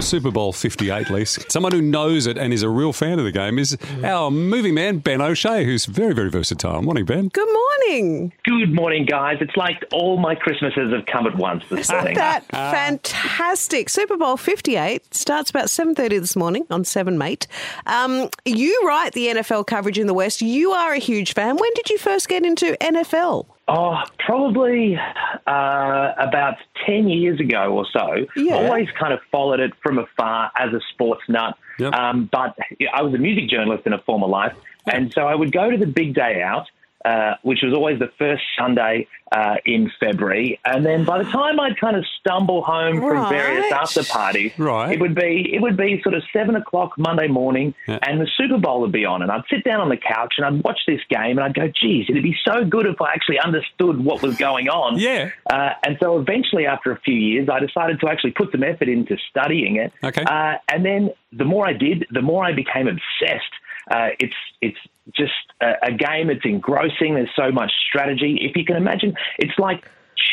for Super Bowl 58, Lise. Someone who knows it and is a real fan of the game is our movie man, Ben O'Shea, who's very, very versatile. Morning, Ben. Good morning. Good morning, guys. It's like all my Christmases have come at once this Isn't morning. that fantastic? Super Bowl 58 starts about 7.30 this morning on 7mate. Um, you write the NFL coverage in the West. You are a huge fan. When did you first get into NFL? Oh, probably uh, about 10 years ago or so. Yeah. Always kind of followed it from afar as a sports nut. Yep. Um, but I was a music journalist in a former life. And so I would go to the big day out, uh, which was always the first Sunday uh, in February. And then by the time I'd kind of stumble home from various after parties, Right. it would be it would be sort of seven o'clock Monday morning, Yeah. and the Super Bowl would be on, and I'd sit down on the couch and I'd watch this game, and I'd go, "Geez, it'd be so good if I actually understood what was going on." Yeah. Uh, and so eventually, after a few years, I decided to actually put some effort into studying it. Okay. Uh, and then the more I did, the more I became obsessed. Uh, it's it's just a, a game that's engrossing. There's so much strategy. If you can imagine, it's like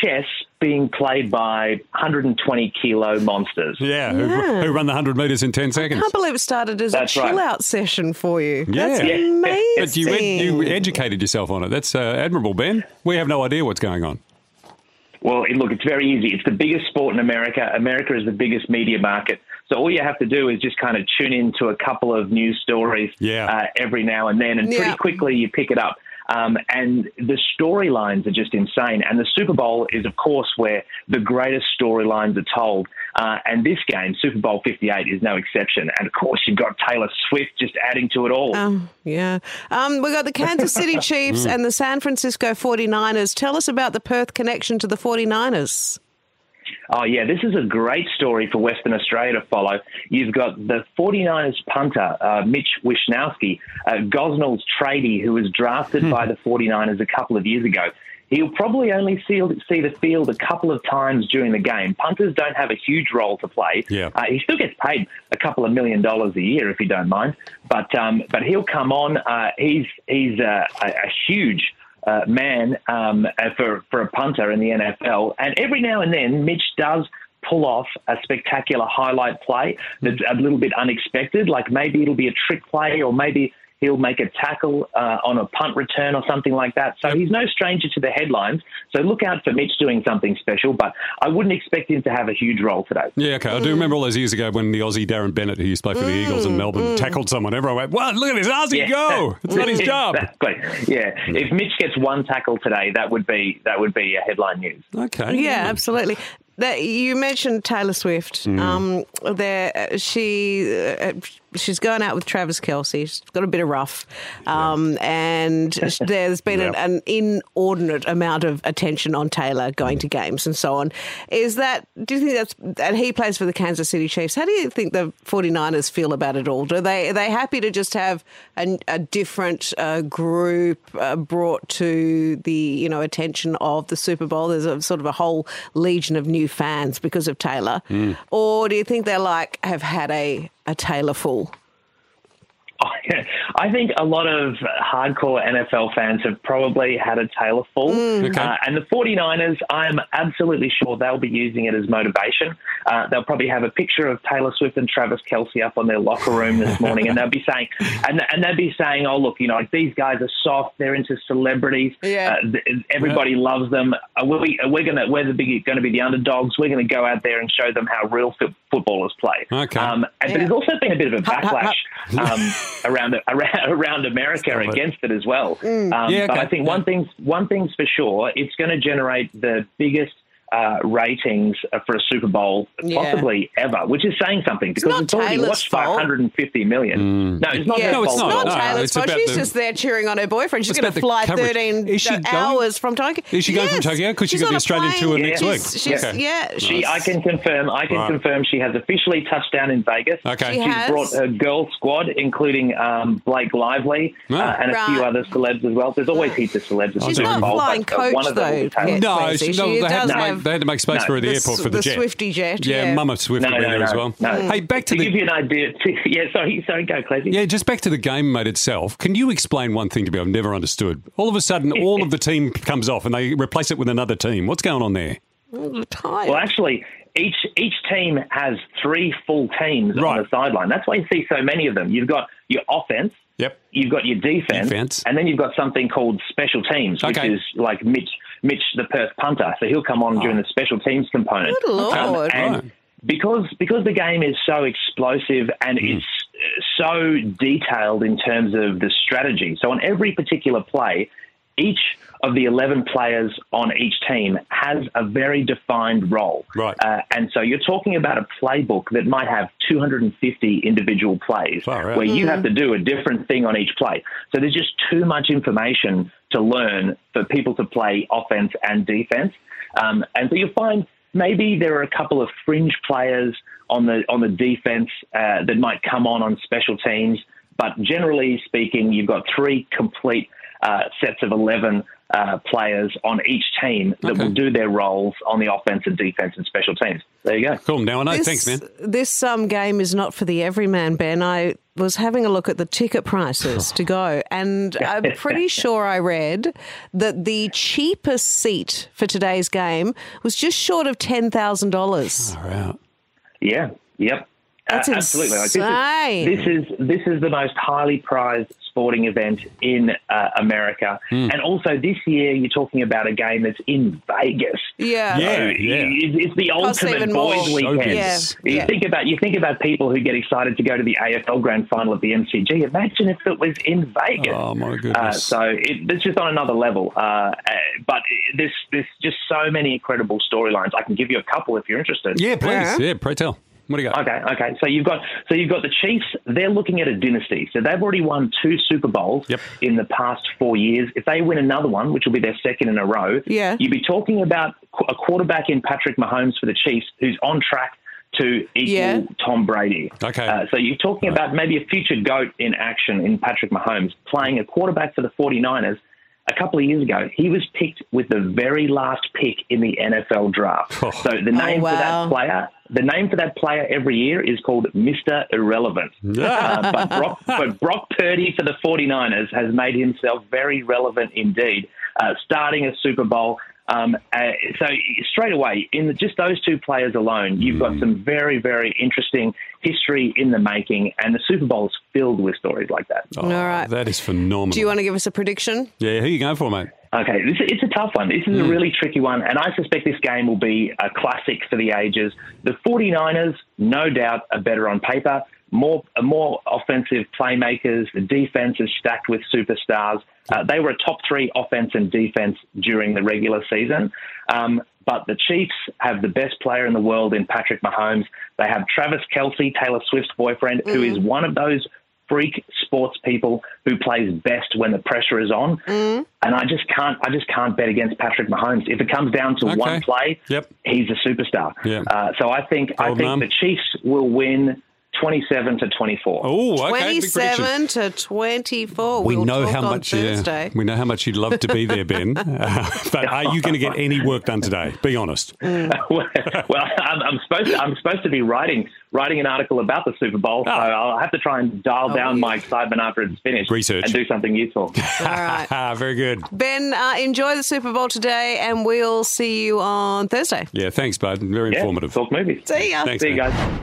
chess being played by 120 kilo monsters. Yeah, Who, Yeah. who run the 100 metres in 10 seconds. I seconds. can't believe it started as That's a right. chill out session for you. That's Yeah. amazing. But you, ed- you educated yourself on it. That's uh, admirable, Ben. We have no idea what's going on. Well, look, it's very easy. It's the biggest sport in America. America is the biggest media market. So all you have to do is just kind of tune into a couple of news stories Yeah. uh, every now and then, and Yeah. pretty quickly you pick it up. Um, and the storylines are just insane. And the Super Bowl is, of course, where the greatest storylines are told. Uh, and this game, Super Bowl 58, is no exception. And of course, you've got Taylor Swift just adding to it all. Oh, yeah. Um, we've got the Kansas City Chiefs and the San Francisco 49ers. Tell us about the Perth connection to the 49ers. Oh, yeah, this is a great story for Western Australia to follow. You've got the 49ers punter, uh, Mitch Wishnowsky, uh, Gosnells tradie, who was drafted by the 49ers a couple of years ago. He'll probably only see, see the field a couple of times during the game. Punters don't have a huge role to play. Yeah. Uh, he still gets paid a couple of million dollars a year, if you don't mind. But um, but he'll come on. Uh, he's he's uh, a, a huge uh, man um, uh, for for a punter in the NFL, and every now and then Mitch does pull off a spectacular highlight play that's a little bit unexpected. Like maybe it'll be a trick play, or maybe he'll make a tackle uh, on a punt return or something like that. So he's no stranger to the headlines. So look out for Mitch doing something special, but I wouldn't expect him to have a huge role today. Yeah, okay. I do remember all those years ago when the Aussie Darren Bennett, who used to play for the Eagles in Melbourne, tackled someone. Everyone went, "Wow, look at this Aussie Yeah. go! It's not his job." Exactly. Yeah. If Mitch gets one tackle today, that would be that would be a headline news. Okay. Yeah, absolutely. That, you mentioned Taylor Swift. Mm. Um, there, she uh, she's going out with Travis Kelce. She's got a bit of rough, um, and there's been an, Yeah. an inordinate amount of attention on Taylor going to games and so on. Is that? Do you think that's? And he plays for the Kansas City Chiefs. How do you think the 49ers feel about it all? Do they are they happy to just have a, a different uh, group uh, brought to the you know attention of the Super Bowl? There's a sort of a whole legion of new fans because of Taylor, or do you think they're like have had a a Taylor full? Yeah. I think a lot of hardcore NFL fans have probably had a Taylor full. Okay. Uh, and the 49ers, I'm absolutely sure they'll be using it as motivation. Uh, they'll probably have a picture of Taylor Swift and Travis Kelce up on their locker room this morning, and they'll be saying, and, and they'll be saying, oh, look, you know, like these guys are soft. They're into celebrities. Yeah. Uh, th- everybody loves them. Uh, we, we're going to, we're the big, going to be the underdogs. We're going to go out there and show them how real f- footballers play. Okay. Um, and, Yeah. But there's also been a bit of a Hup, hup, backlash um, around around around America Stop against it as well. Um, Yeah, But. I think one thing's one thing's for sure, it's going to generate the biggest. Uh, ratings uh, for a Super Bowl Yeah. possibly ever, which is saying something because not it's already Taylor's watched by fault. 150 million. No, it's not Yeah, No, it's fault not. No. Taylor's it's fault. She's the- just there cheering on her boyfriend. She's going to about the fly 13 Is she going? hours from Tokyo. Is she going from Yes. Tokyo? 'Cause she She's got the on a Australian plane. tour next She's- week. she's- Okay. Yeah, She, I can confirm. I can Right. confirm she has officially touched down in Vegas. Okay. She She's has. brought her girl squad, including um, Blake Lively Oh. uh, and a few other celebs as well. There's always heaps of celebs. She's not flying coach, one of them though, is Taylor. Pet. No, she, no She they, had, does to make, have they had to make space No, for her at the, the airport for the, the jet. Swifty jet, Yeah, yeah. Mama Swift No, will be no, there no, as well. no. Hey, back to To give you an idea, yeah, sorry, sorry, go, Clairsy. yeah, just back to the game mate itself. Can you explain one thing to me I've never understood? All of a sudden, all of the team comes off and they replace it with another team. What's going on there? all the time. Well, actually, each each team has three full teams Right. on the sideline. That's why you see so many of them. You've got your offense, Yep. you've got your defense, Defense. and then you've got something called special teams, which is like Mitch, Mitch the Perth punter. So he'll come on during the special teams component. Good Lord. and because because the game is so explosive and Mm. it's uh, so detailed in terms of the strategy. So on every particular play, each of the 11 players on each team has a very defined role. Right. Uh, and so you're talking about a playbook that might have 250 individual plays Far out. where you have to do a different thing on each play. So there's just too much information to learn for people to play offense and defense. Um, and so you'll find maybe there are a couple of fringe players on the on the defense uh, that might come on on special teams. But generally speaking, you've got three complete uh, sets of 11 uh, players on each team that Okay. will do their roles on the offense and defense and special teams. There you go. Cool. Now I know. This, Thanks, man. This um, game is not for the everyman, Ben. I was having a look at the ticket prices to go, and I'm pretty sure I read that the cheapest seat for today's game was just short of ten thousand dollars. Far. Yeah. Yep. That's Uh, absolutely. Like, this, is, this is this is the most highly prized sporting event in uh, America, Hmm. and also this year you're talking about a game that's in Vegas. Yeah. Yeah. So it's, it's the Costs ultimate even more. boys' weekend. Yeah, You yeah. think about you think about people who get excited to go to the AFL Grand Final at the MCG. Imagine if it was in Vegas. Oh my Uh, goodness. so it, it's just on another level. Uh, uh, but there's there's just so many incredible storylines. I can give you a couple if you're interested. yeah, please. Yeah. Yeah. pray tell. What do you got? Okay, okay. So you've got so you've got the Chiefs. They're looking at a dynasty. So they've already won two Super Bowls Yep. in the past four years. If they win another one, which will be their second in a row, Yeah. you'd be talking about a quarterback in Patrick Mahomes for the Chiefs, who's on track to equal Yeah. Tom Brady. Okay. Uh, so you're talking about maybe a future goat in action in Patrick Mahomes playing a quarterback for the 49ers. A couple of years ago, he was picked with the very last pick in the NFL draft. Oh. So the name for wow. that player, the name for that player every year is called Mr. Irrelevant. Uh, but, Brock, but Brock Purdy for the 49ers has made himself very relevant indeed, uh, starting a Super Bowl. Um, uh, so straight away, in the, just those two players alone, you've got some very, very interesting history in the making, and the Super Bowl is filled with stories like that. Oh, All right. That is phenomenal. Do you want to give us a prediction? yeah. Who are you going for, mate? Okay, this, it's a tough one. This is a really tricky one, and I suspect this game will be a classic for the ages. The 49ers, no doubt, are better on paper, more more offensive playmakers. The defense is stacked with superstars. Uh, they were a top three offense and defense during the regular season. Um, but the Chiefs have the best player in the world in Patrick Mahomes. They have Travis Kelce, Taylor Swift's boyfriend, who is one of those freak sports people who plays best when the pressure is on. And I just can't I just can't bet against Patrick Mahomes. If it comes down to Okay. one play, Yep. he's a superstar. Yeah. Uh, so I think I think mum. the Chiefs will win 27 to 24. Oh, okay. Twenty-seven to twenty-four. We We'll know talk how on much. Yeah, Thursday. we know how much you'd love to be there, Ben. Uh, but are you going to get any work done today? Be honest. well, I'm, I'm supposed to, I'm supposed to be writing writing an article about the Super Bowl, so Ah. I'll have to try and dial down my excitement after it's finished Research. and do something useful. All right. Very good. Ben, uh, enjoy the Super Bowl today, and we'll see you on Thursday. Yeah, thanks, bud. Very yeah, informative. talk movies. See ya. Thanks, See you guys.